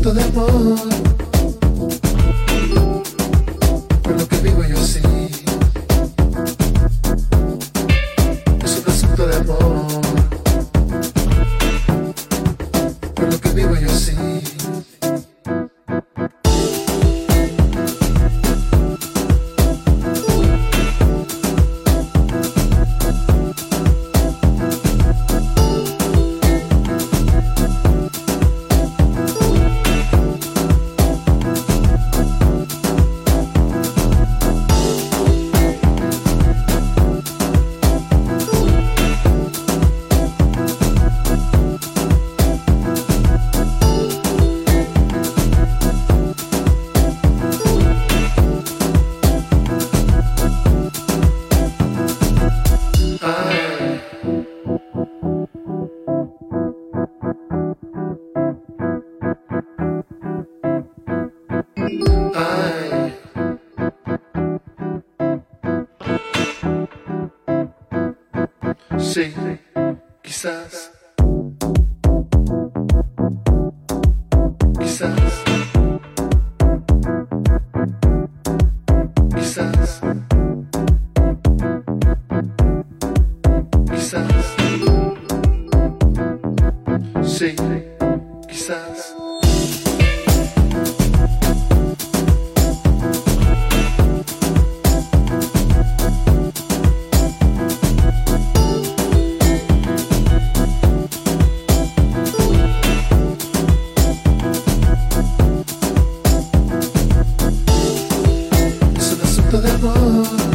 acto de amor. Heart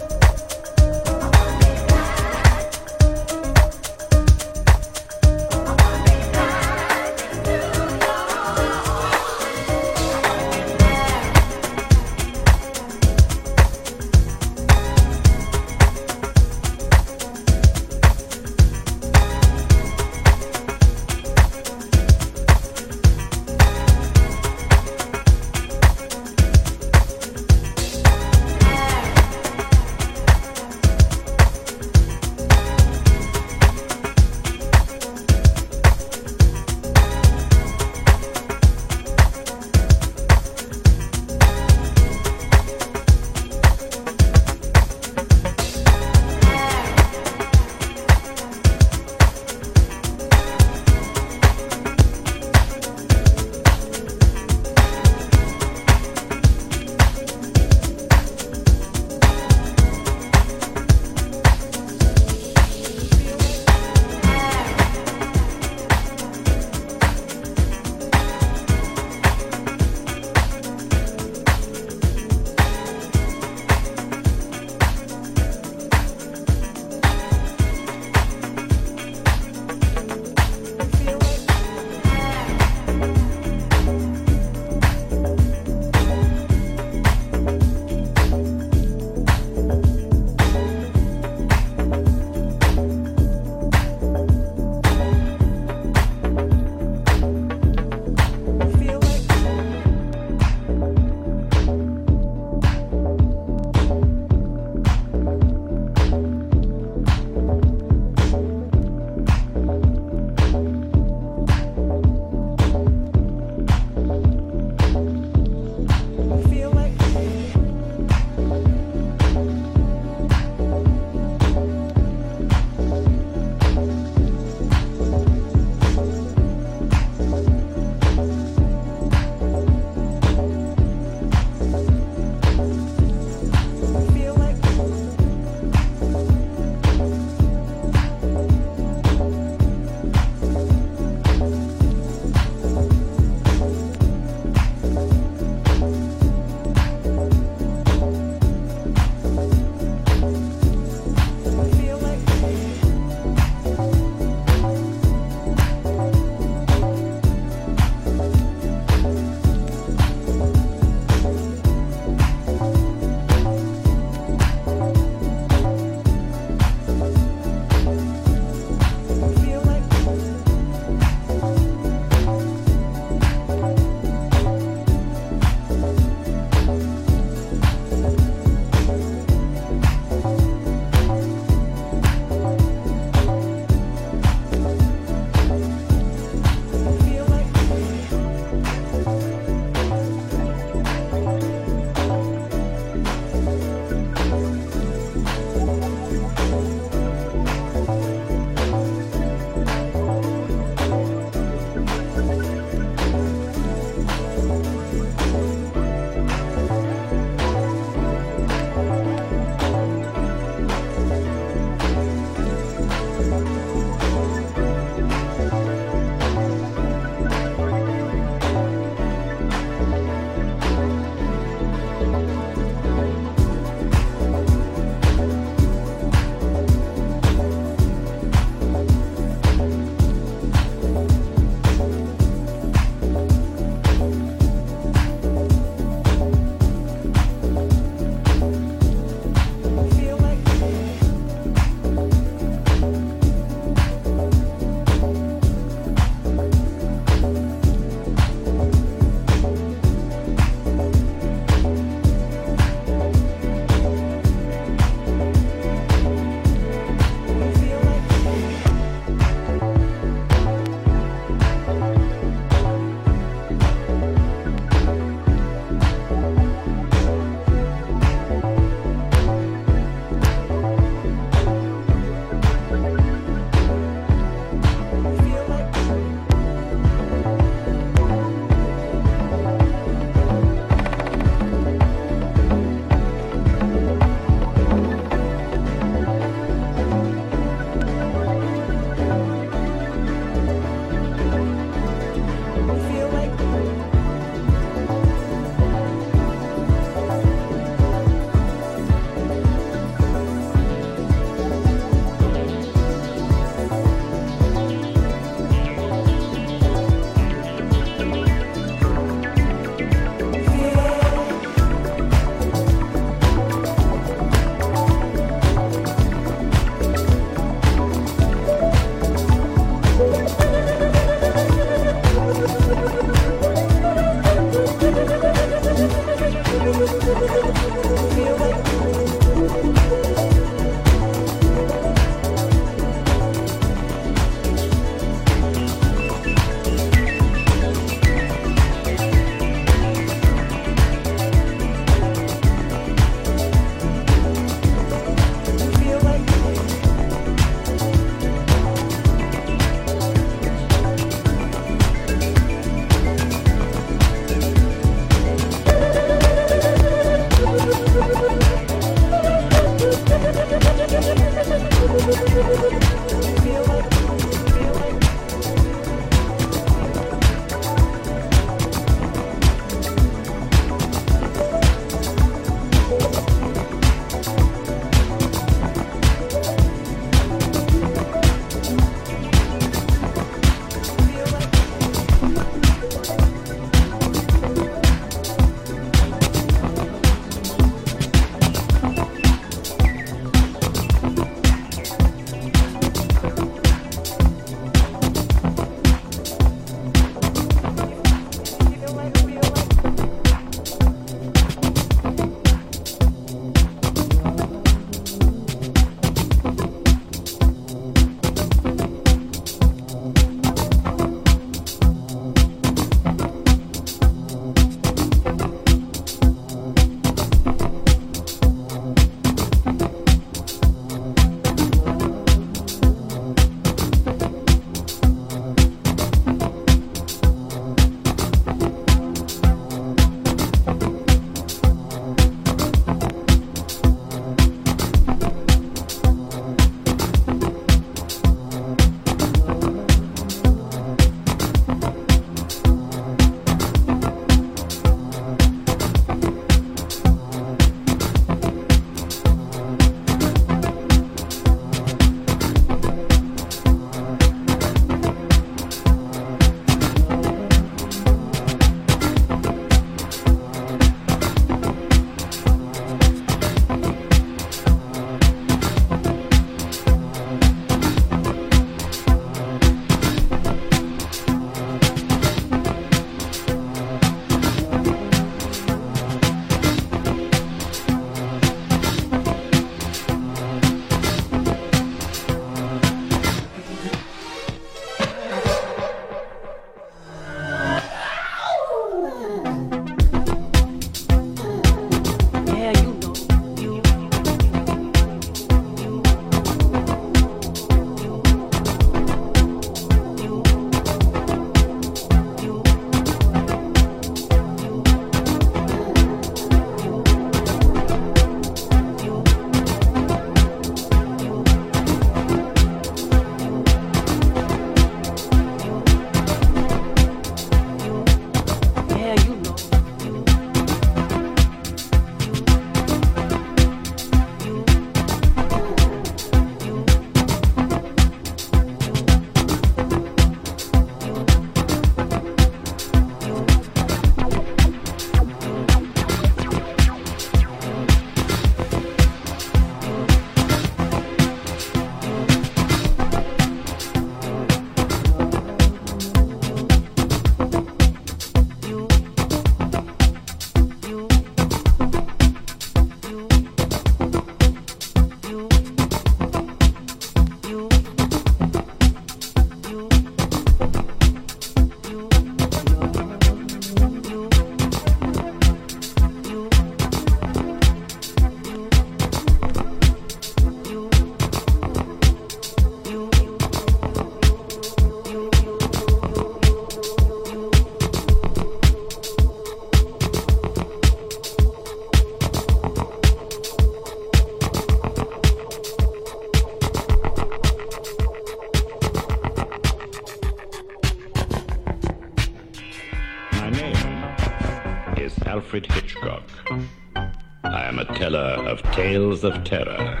of terror.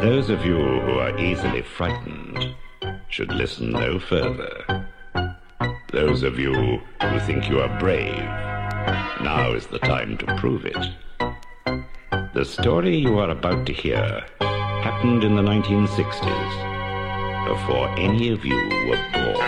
Those of you who are easily frightened should listen no further. Those of you who think you are brave, now is the time to prove it. The story you are about to hear happened in the 1960s, before any of you were born.